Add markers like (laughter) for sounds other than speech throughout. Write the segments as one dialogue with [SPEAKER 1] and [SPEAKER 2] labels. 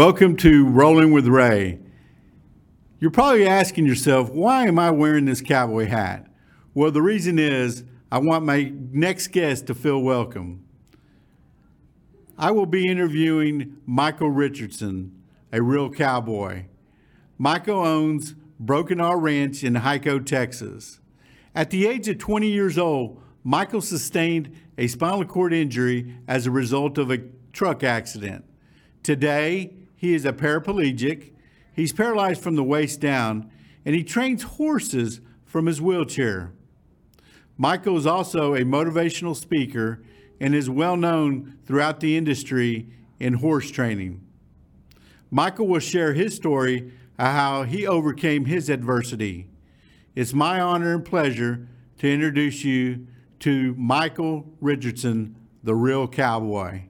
[SPEAKER 1] Welcome to Rolling with Ray. You're probably asking yourself, why am I wearing this cowboy hat? Well, the reason is I want my next guest to feel welcome. I will be interviewing Michael Richardson, a real cowboy. Michael owns Broken R Ranch in Hico, Texas. At the age of 20 years old, Michael sustained a spinal cord injury as a result of a truck accident. Today, he is a paraplegic. He's paralyzed from the waist down, and he trains horses from his wheelchair. Michael is also a motivational speaker and is well known throughout the industry in horse training. Michael will share his story of how he overcame his adversity. It's my honor and pleasure to introduce you to Michael Richardson, the real cowboy.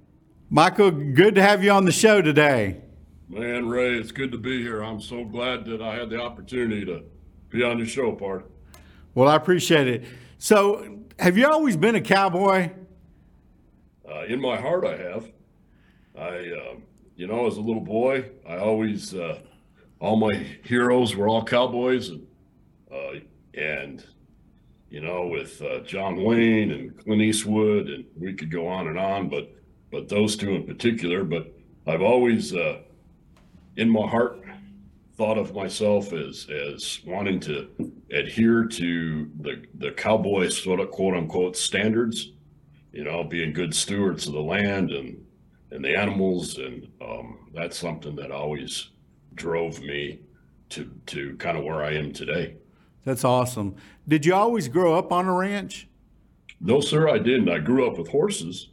[SPEAKER 1] Michael, good to have you on the show today.
[SPEAKER 2] Man, Ray, it's good to be here. I'm so glad that I had the opportunity to be on your show, part.
[SPEAKER 1] Well, I appreciate it. So, have you always been a cowboy?
[SPEAKER 2] Uh, in my heart, I have. I, uh, you know, as a little boy, I always, uh, all my heroes were all cowboys, and uh, and you know, with uh, John Wayne and Clint Eastwood, and we could go on and on, but but those two in particular. But I've always, uh, in my heart, thought of myself as as wanting to adhere to the the cowboy sort of quote unquote standards, you know, being good stewards of the land and and the animals, and um, that's something that always drove me to to kind of where I am today.
[SPEAKER 1] That's awesome. Did you always grow up on a ranch?
[SPEAKER 2] No, sir, I didn't. I grew up with horses,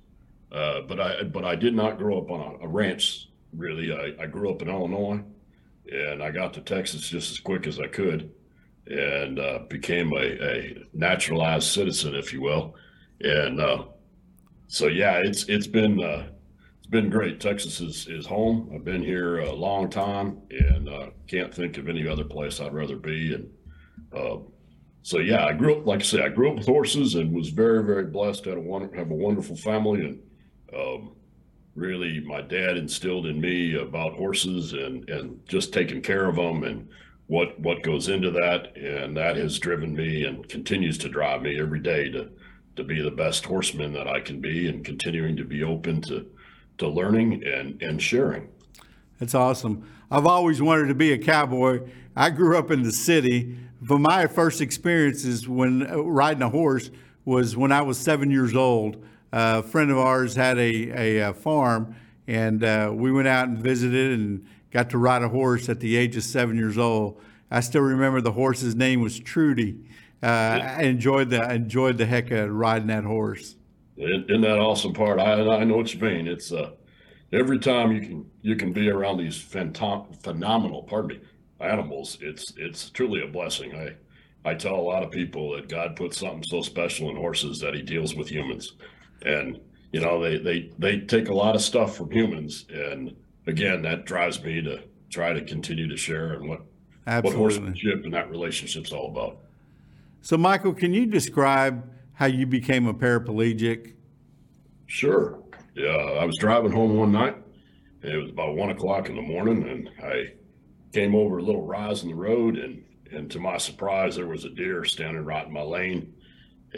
[SPEAKER 2] uh, but I but I did not grow up on a, a ranch. Really, I, I grew up in Illinois, and I got to Texas just as quick as I could, and uh, became a, a naturalized citizen, if you will. And uh, so, yeah, it's it's been uh, it's been great. Texas is is home. I've been here a long time, and uh, can't think of any other place I'd rather be. And uh, so yeah, I grew up like I said, I grew up with horses and was very very blessed. Had a one have a wonderful family and um, really my dad instilled in me about horses and and just taking care of them and what what goes into that and that has driven me and continues to drive me every day to to be the best horseman that I can be and continuing to be open to to learning and and sharing.
[SPEAKER 1] That's awesome. I've always wanted to be a cowboy. I grew up in the city. But my first experiences when uh, riding a horse was when I was seven years old. Uh, a friend of ours had a, a, a farm, and uh, we went out and visited and got to ride a horse at the age of seven years old. I still remember the horse's name was Trudy. Uh, I enjoyed the enjoyed the heck of riding that horse.
[SPEAKER 2] Isn't that awesome part? I I know what you mean. It's uh, every time you can you can be around these phantom, phenomenal, pardon me, animals. It's it's truly a blessing. I I tell a lot of people that God put something so special in horses that He deals with humans, and you know they they they take a lot of stuff from humans, and again that drives me to try to continue to share and what
[SPEAKER 1] Absolutely.
[SPEAKER 2] what horsemanship and that relationship's all about.
[SPEAKER 1] So, Michael, can you describe how you became a paraplegic?
[SPEAKER 2] Sure. Yeah, I was driving home one night. And it was about one o'clock in the morning, and I came over a little rise in the road, and and to my surprise, there was a deer standing right in my lane,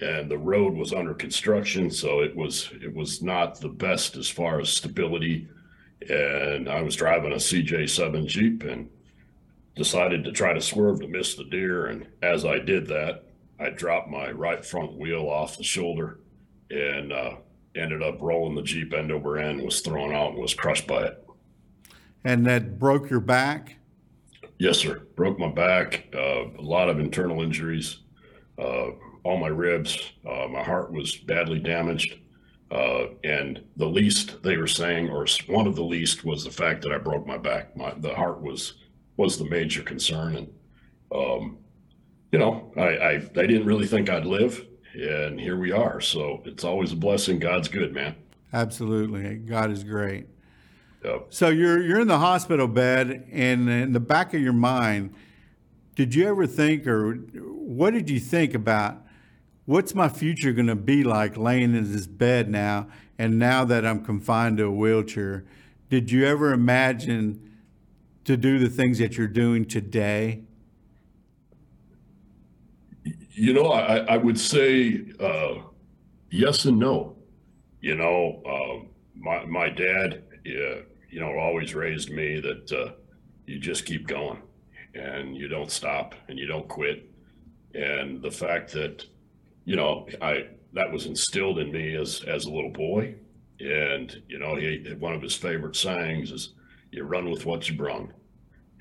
[SPEAKER 2] and the road was under construction, so it was it was not the best as far as stability. And I was driving a CJ7 Jeep and decided to try to swerve to miss the deer. And as I did that, I dropped my right front wheel off the shoulder and uh, ended up rolling the Jeep end over end, was thrown out, and was crushed by it.
[SPEAKER 1] And that broke your back?
[SPEAKER 2] Yes, sir. Broke my back, uh, a lot of internal injuries, uh, all my ribs. Uh, my heart was badly damaged. Uh, and the least they were saying, or one of the least, was the fact that I broke my back. My the heart was was the major concern, and um, you know, I, I I didn't really think I'd live, and here we are. So it's always a blessing. God's good, man.
[SPEAKER 1] Absolutely, God is great.
[SPEAKER 2] Yep.
[SPEAKER 1] So you're you're in the hospital bed, and in the back of your mind, did you ever think, or what did you think about? What's my future going to be like laying in this bed now? And now that I'm confined to a wheelchair, did you ever imagine to do the things that you're doing today?
[SPEAKER 2] You know, I, I would say uh, yes and no. You know, uh, my my dad, yeah, you know, always raised me that uh, you just keep going and you don't stop and you don't quit. And the fact that, you know, I that was instilled in me as as a little boy. And you know, he one of his favorite sayings is, "You run with what you brung."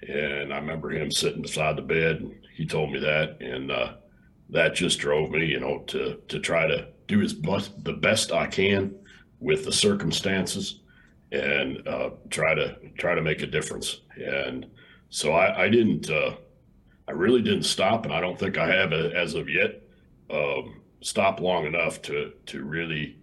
[SPEAKER 2] And I remember him sitting beside the bed. And he told me that, and uh, that just drove me, you know, to to try to do as best the best I can with the circumstances, and uh, try to try to make a difference. And so I, I didn't, uh, I really didn't stop, and I don't think I have as of yet um, stopped long enough to to really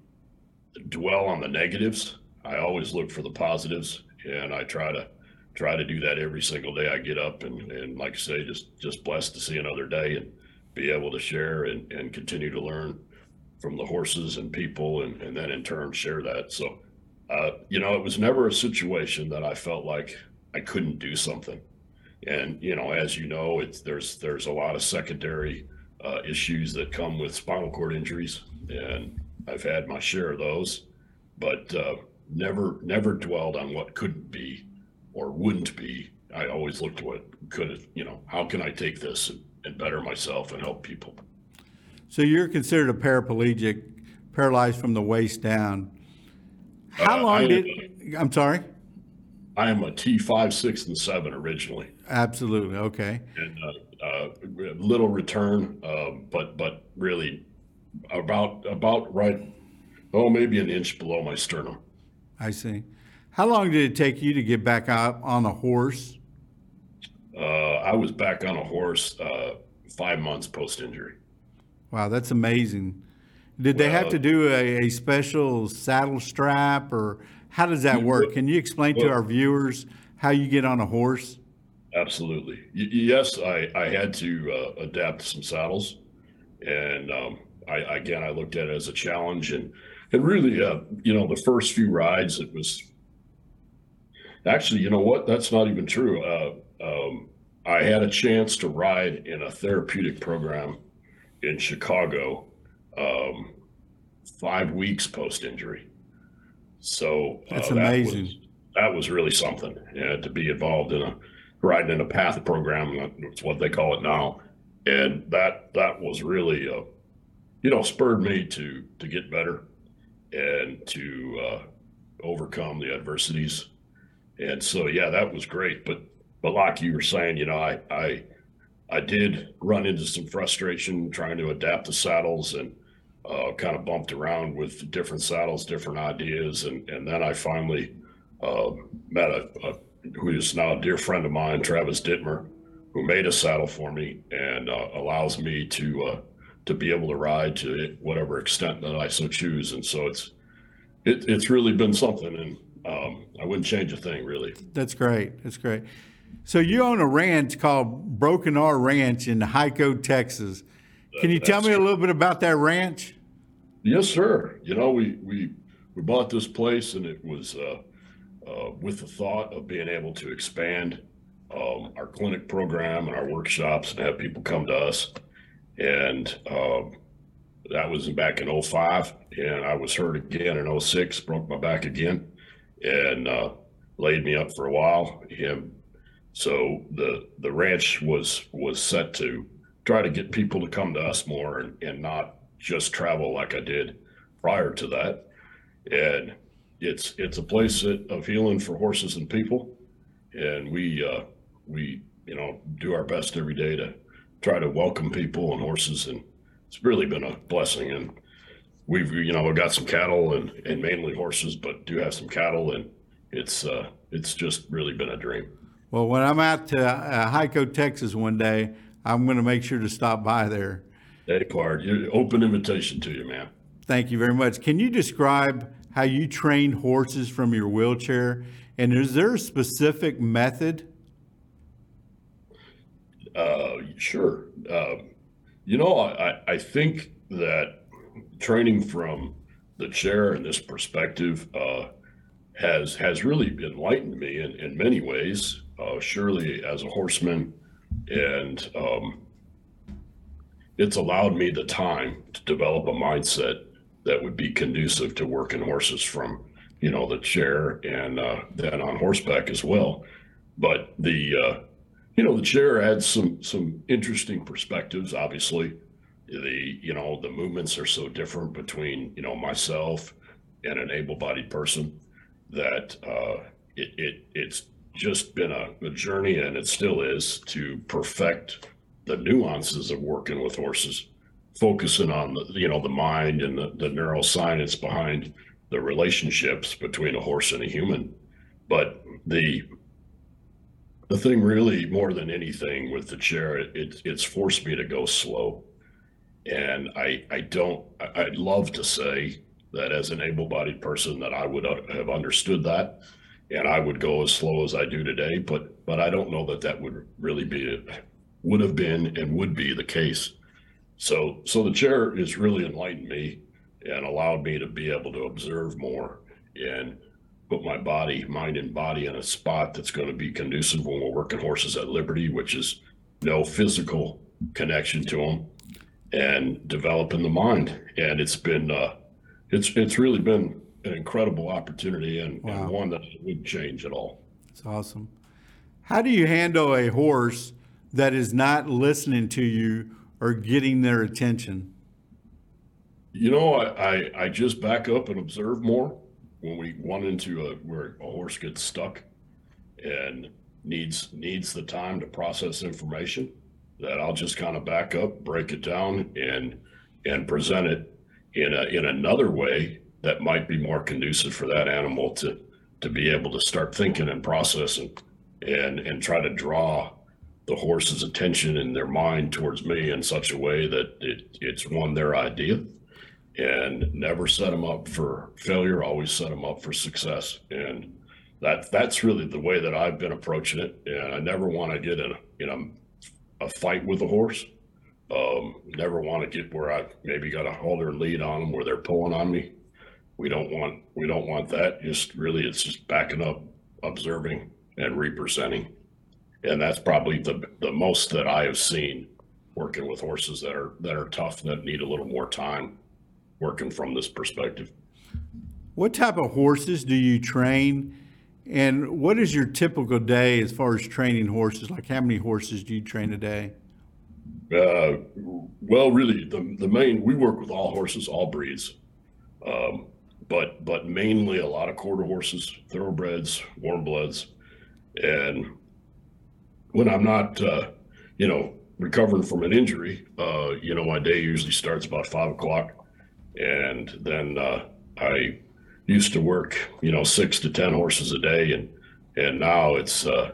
[SPEAKER 2] dwell on the negatives. I always look for the positives, and I try to try to do that every single day I get up and, and like I say, just just blessed to see another day and be able to share and, and continue to learn from the horses and people and, and then in turn share that. So uh, you know, it was never a situation that I felt like I couldn't do something. And you know, as you know, it's there's there's a lot of secondary uh, issues that come with spinal cord injuries, and I've had my share of those, but uh, never never dwelled on what couldn't be or wouldn't be. I always looked at what could, you know, how can I take this and, and better myself and help people.
[SPEAKER 1] So you're considered a paraplegic, paralyzed from the waist down. How
[SPEAKER 2] Uh,
[SPEAKER 1] long
[SPEAKER 2] I-
[SPEAKER 1] did? I'm sorry.
[SPEAKER 2] I am a T five, six, and seven originally,
[SPEAKER 1] Absolutely. Okay.
[SPEAKER 2] and uh, uh, little return, uh, but but really about about right, oh maybe an inch below my sternum.
[SPEAKER 1] I see. How long did it take you to get back out on a horse?
[SPEAKER 2] Uh, I was back on a horse uh, five months post injury.
[SPEAKER 1] Wow, that's amazing. Did they have to do a, a special saddle strap or how does that work? Can you explain to our viewers how you get on a horse?
[SPEAKER 2] Absolutely. Y- yes, I, I had to uh, adapt some saddles, and um, I again I looked at it as a challenge, and and really, uh, you know, the first few rides it was actually, you know what? That's not even true. Uh, um, I had a chance to ride in a therapeutic program in Chicago, um, five weeks post injury. So uh,
[SPEAKER 1] That's
[SPEAKER 2] that was-
[SPEAKER 1] amazing.
[SPEAKER 2] that was really something yeah, to be involved in a riding in a path program that's what they call it now. And that that was really uh, you know spurred me to to get better and to uh, overcome the adversities. And so yeah that was great. But but like you were saying you know i i i did run into some frustration trying to adapt the saddles and uh, kind of bumped around with different saddles different ideas. And and then i finally uh, met a, a who is now a dear friend of mine, Travis Dittmer, who made a saddle for me and uh, allows me to uh, to be able to ride to whatever extent that I so choose. And so it's it, it's really been something, and um, I wouldn't change a thing really.
[SPEAKER 1] That's great. That's great. So you own a ranch called Broken R Ranch in Hico, Texas. Can you tell me a little bit about that ranch?
[SPEAKER 2] Yes, sir. You know, we we we bought this place, and it was uh, uh, with the thought of being able to expand um, our clinic program and our workshops and have people come to us. And um, that was back in 05. And I was hurt again in 06, broke my back again, and uh, laid me up for a while. And so the the ranch was was set to try to get people to come to us more and, and not just travel like I did prior to that. And it's it's a place of healing for horses and people, and we uh, we you know do our best every day to try to welcome people and horses, and it's really been a blessing. And we've you know we've got some cattle and and mainly horses, but do have some cattle, and it's uh, it's just really been a dream.
[SPEAKER 1] Well, when I'm out to uh, Hico, Texas one day, I'm going to make sure to stop by there.
[SPEAKER 2] Hey, Pard, open invitation to you, man.
[SPEAKER 1] Thank you very much. Can you describe how you train horses from your wheelchair? And is there a specific method?
[SPEAKER 2] Uh, sure. Um, you know, I, I- I think that training from the chair and this perspective uh, has has really enlightened me in, in many ways. uh, surely as a horseman, and um, it's allowed me the time to develop a mindset that would be conducive to working horses from you know the chair and uh, then on horseback as well. But the uh, you know the chair adds some some interesting perspectives. Obviously, the you know the movements are so different between you know myself and an able-bodied person that uh, it, it it's just been a, a journey and it still is to perfect the nuances of working with horses focusing on the you know the mind and the, the neuroscience behind the relationships between a horse and a human. But the the thing really more than anything with the chair it, it's forced me to go slow. And i i don't i'd love to say that as an able-bodied person that i would uh, have understood that and i would go as slow as i do today but but i don't know that that would really be would have been and would be the case so so the chair has really enlightened me and allowed me to be able to observe more and put my body, mind and body in a spot that's going to be conducive when we're working horses at liberty, which is no physical connection to them and developing the mind. And it's been, uh, it's, it's really been an incredible opportunity and, wow. and one that would change at all.
[SPEAKER 1] It's awesome. How do you handle a horse that is not listening to you or getting their attention?
[SPEAKER 2] You know, I, I, I just back up and observe more when we run into a where a horse gets stuck and needs needs the time to process information that I'll just kind of back up, break it down and and present it in a in another way that might be more conducive for that animal to to be able to start thinking and processing and and try to draw the horse's attention and their mind towards me in such a way that it, it's one their idea and never set them up for failure always set them up for success. And that that's really the way that i've been approaching it. And i never want to get in a, in a, a fight with a horse. Um, never want to get where i maybe got a holder lead on them where they're pulling on me. We don't want we don't want that. Just really it's just backing up observing and representing and that's probably the the most that I have seen working with horses that are that are tough that need a little more time working from this perspective.
[SPEAKER 1] What type of horses do you train? And what is your typical day as far as training horses? Like how many horses do you train a day?
[SPEAKER 2] Uh, well, really, the, the main, we work with all horses, all breeds. Um, but, but mainly a lot of quarter horses, thoroughbreds, warm bloods. And when I'm not, uh, you know, recovering from an injury, uh, you know, my day usually starts about five o'clock, and then uh, I used to work, you know, six to ten horses a day, and and now it's uh,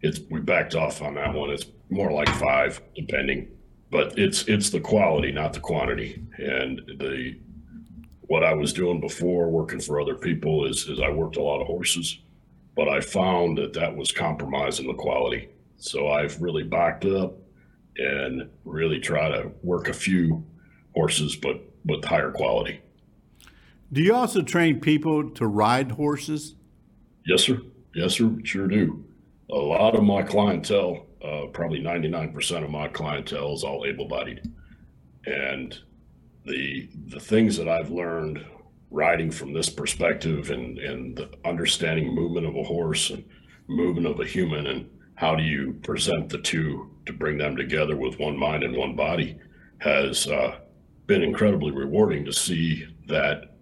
[SPEAKER 2] it's we backed off on that one. It's more like five, depending, but it's it's the quality, not the quantity, and the what I was doing before working for other people is is I worked a lot of horses, but I found that that was compromising the quality so I've really backed up and really try to work a few horses, but with higher quality.
[SPEAKER 1] Do you also train people to ride horses?
[SPEAKER 2] Yes, sir. Yes, sir. Sure do. A lot of my clientele, uh, probably 99% of my clientele is all able-bodied. And the the things that I've learned riding from this perspective and, and the understanding movement of a horse and movement of a human and how do you present the two to bring them together with one mind and one body has uh, been incredibly rewarding to see that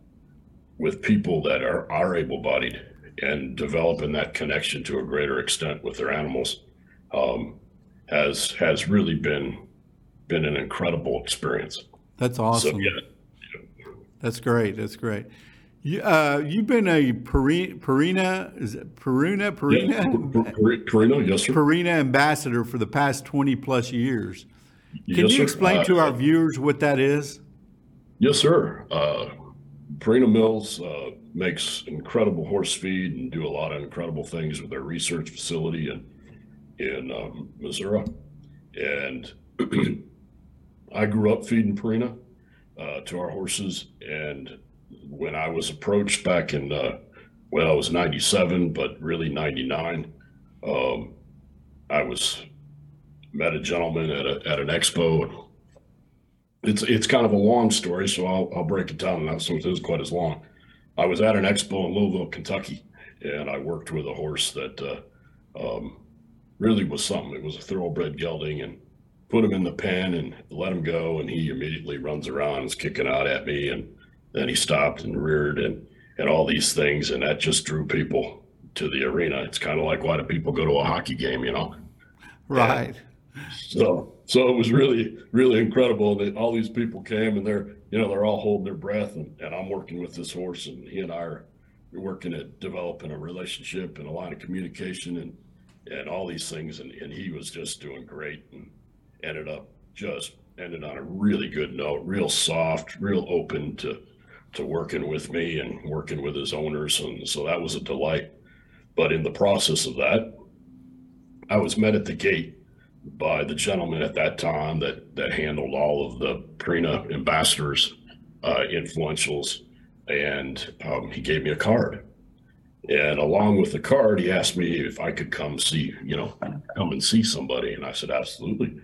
[SPEAKER 2] with people that are, are able-bodied and developing that connection to a greater extent with their animals um, has has really been been an incredible experience.
[SPEAKER 1] That's awesome. So, yeah. That's great. That's great. You, uh, you've been a Purina, is it Purina, Purina,
[SPEAKER 2] Purina, yes, sir.
[SPEAKER 1] Ambassador for the past twenty plus years. Can yes, you explain uh, to our viewers what that is?
[SPEAKER 2] Yes, sir. Uh, Purina Mills uh, makes incredible horse feed and do a lot of incredible things with their research facility in in um, Missouri. And (clears throat) I grew up feeding Purina uh, to our horses, and when I was approached back in, uh, well, it was 97, but really 99, um, I was met a gentleman at a, at an expo. It's it's kind of a long story, so I'll I'll break it down now so it isn't quite as long. I was at an expo in Louisville, Kentucky, and I worked with a horse that uh, um, really was something. It was a thoroughbred gelding, and put him in the pen and let him go, and he immediately runs around is kicking out at me, and then he stopped and reared and and all these things, and that just drew people to the arena. It's kind of like why do people go to a hockey game, you know?
[SPEAKER 1] Right.
[SPEAKER 2] So so it was really really incredible that all these people came and they're you know they're all holding their breath and, and I'm working with this horse and he and I are working at developing a relationship and a line of communication and and all these things and, and he was just doing great and ended up just ended on a really good note real soft real open to to working with me and working with his owners and so that was a delight but in the process of that I was met at the gate by the gentleman at that time that that handled all of the Purina ambassadors, uh, influentials, and um, he gave me a card. And along with the card, he asked me if I could come see, you know, come and see somebody, and I said absolutely.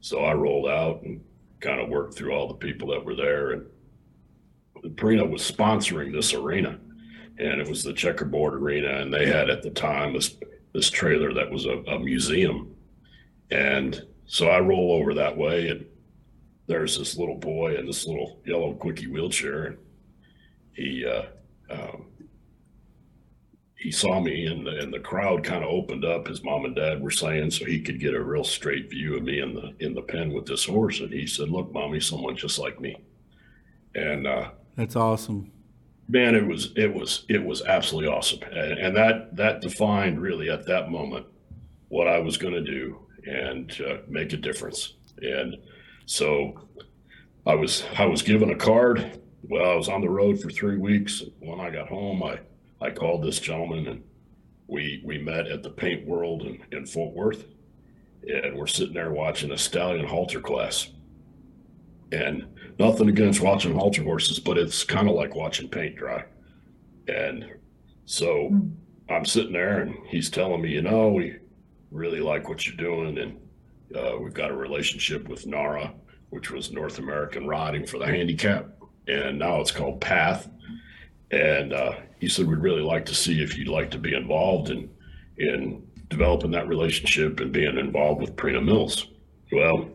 [SPEAKER 2] So I rolled out and kind of worked through all the people that were there, and Purina was sponsoring this arena, and it was the checkerboard arena, and they had at the time this this trailer that was a, a museum and so I roll over that way, and there's this little boy in this little yellow quickie wheelchair, and he uh, um, he saw me, and the, and the crowd kind of opened up. His mom and dad were saying, so he could get a real straight view of me in the in the pen with this horse. And he said, "Look, mommy, someone just like me." And uh,
[SPEAKER 1] That's awesome.
[SPEAKER 2] man, it was it was it was absolutely awesome, and, and that that defined really at that moment what I was going to do and uh, make a difference. And so I was I was given a card. Well, I was on the road for three weeks. When I got home, I I called this gentleman and we we met at the Paint World in, in Fort Worth, and we're sitting there watching a stallion halter class. And nothing against watching halter horses, but it's kind of like watching paint dry. And so I'm sitting there, and he's telling me, you know, we really like what you're doing, and uh, we've got a relationship with NARHA, which was North American Riding for the Handicap, and now it's called Path. And uh, he said we'd really like to see if you'd like to be involved in in developing that relationship and being involved with Purina Mills. Well,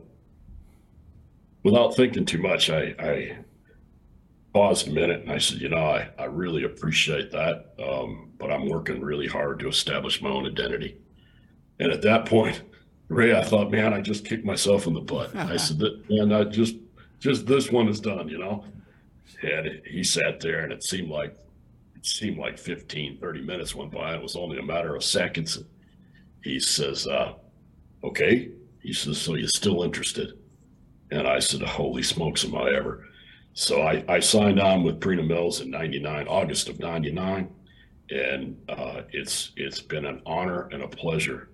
[SPEAKER 2] without thinking too much, I, I paused a minute and I said, you know, I, I really appreciate that, um, but I'm working really hard to establish my own identity. And at that point, Ray, I thought, man, I just kicked myself in the butt. I said, that, man, I just, just this one is done, you know? And he sat there and it seemed like, it seemed like 15, 30 minutes went by. It was only a matter of seconds. He says, uh, okay. He says, so you're still interested? And I said, holy smokes, am I ever? So I, I signed on with Purina Mills in 99, August of 99. And uh, it's it's been an honor and a pleasure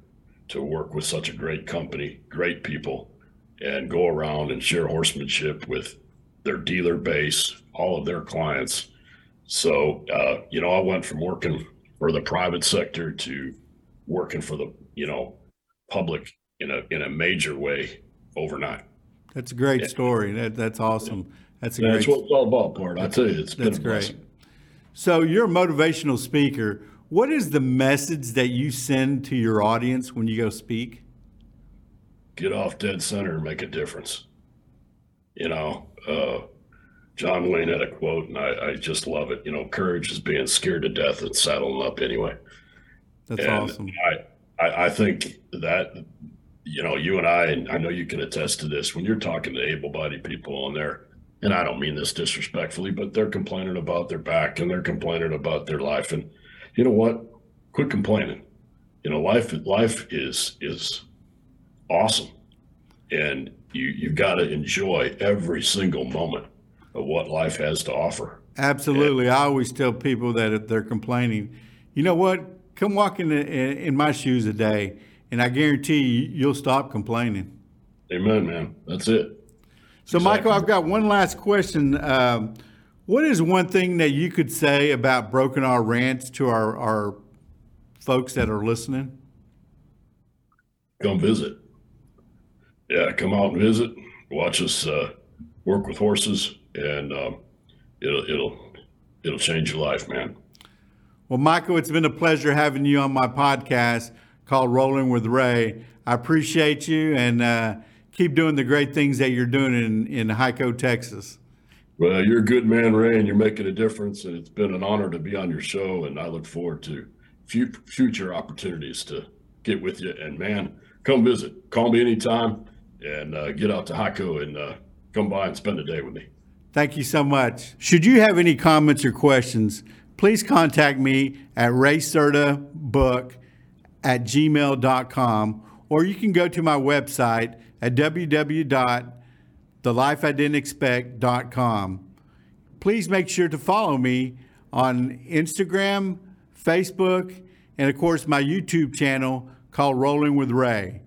[SPEAKER 2] to work with such a great company, great people, and go around and share horsemanship with their dealer base, all of their clients. So, uh, you know, I went from working for the private sector to working for the, you know, public in a in a major way overnight.
[SPEAKER 1] That's a great story. That, that's awesome. That's a
[SPEAKER 2] That's
[SPEAKER 1] great.
[SPEAKER 2] what it's all about, Bart. I tell you, it's
[SPEAKER 1] That's great.
[SPEAKER 2] blessing.
[SPEAKER 1] So you're a motivational speaker. What is the message that you send to your audience when you go speak?
[SPEAKER 2] get off dead center and make a difference. You know, uh, John Wayne had a quote, and I, I just love it. You know, courage is being scared to death and saddling up anyway.
[SPEAKER 1] That's
[SPEAKER 2] and
[SPEAKER 1] awesome.
[SPEAKER 2] I, I, I think that, you know, you and I, and I know you can attest to this when you're talking to able bodied people on they're, and I don't mean this disrespectfully, but they're complaining about their back and they're complaining about their life. And you know what? Quit complaining. You know, life, life is, is awesome. And you, you've got to enjoy every single moment of what life has to offer.
[SPEAKER 1] Absolutely. I always tell people that if they're complaining, you know what? Come walk in, the, in my shoes a day, and I guarantee you, you'll stop complaining.
[SPEAKER 2] Amen, man. That's it.
[SPEAKER 1] So,
[SPEAKER 2] Exactly.
[SPEAKER 1] Michael, I've got one last question. Um, what is one thing that you could say about Broken R Ranch to our, our folks that are listening?
[SPEAKER 2] come visit. Yeah, come out and visit. Watch us uh, work with horses, and um, it'll it'll it'll change your life, man.
[SPEAKER 1] Well, Michael, it's been a pleasure having you on my podcast called Rolling with Ray. I appreciate you and uh, keep doing the great things that you're doing in, in Hico, Texas.
[SPEAKER 2] Well, you're a good man, Ray, and you're making a difference. And it's been an honor to be on your show. And I look forward to future opportunities to get with you. And man, come visit. Call me anytime and uh, get out to Hico and uh, come by and spend a day with me.
[SPEAKER 1] Thank you so much. Should you have any comments or questions, please contact me at raysertabook at gmail.com or you can go to my website at www.thelifeididn'texpect.com. Please make sure to follow me on Instagram, Facebook, and of course my YouTube channel called Rolling with Ray.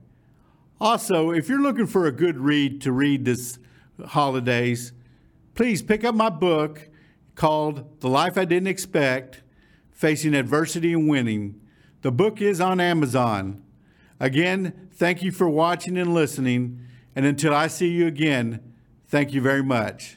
[SPEAKER 1] Also, if you're looking for a good read to read this holidays, please pick up my book called The Life I Didn't Expect Facing Adversity and Winning. The book is on Amazon. Again, thank you for watching and listening. And until I see you again, thank you very much.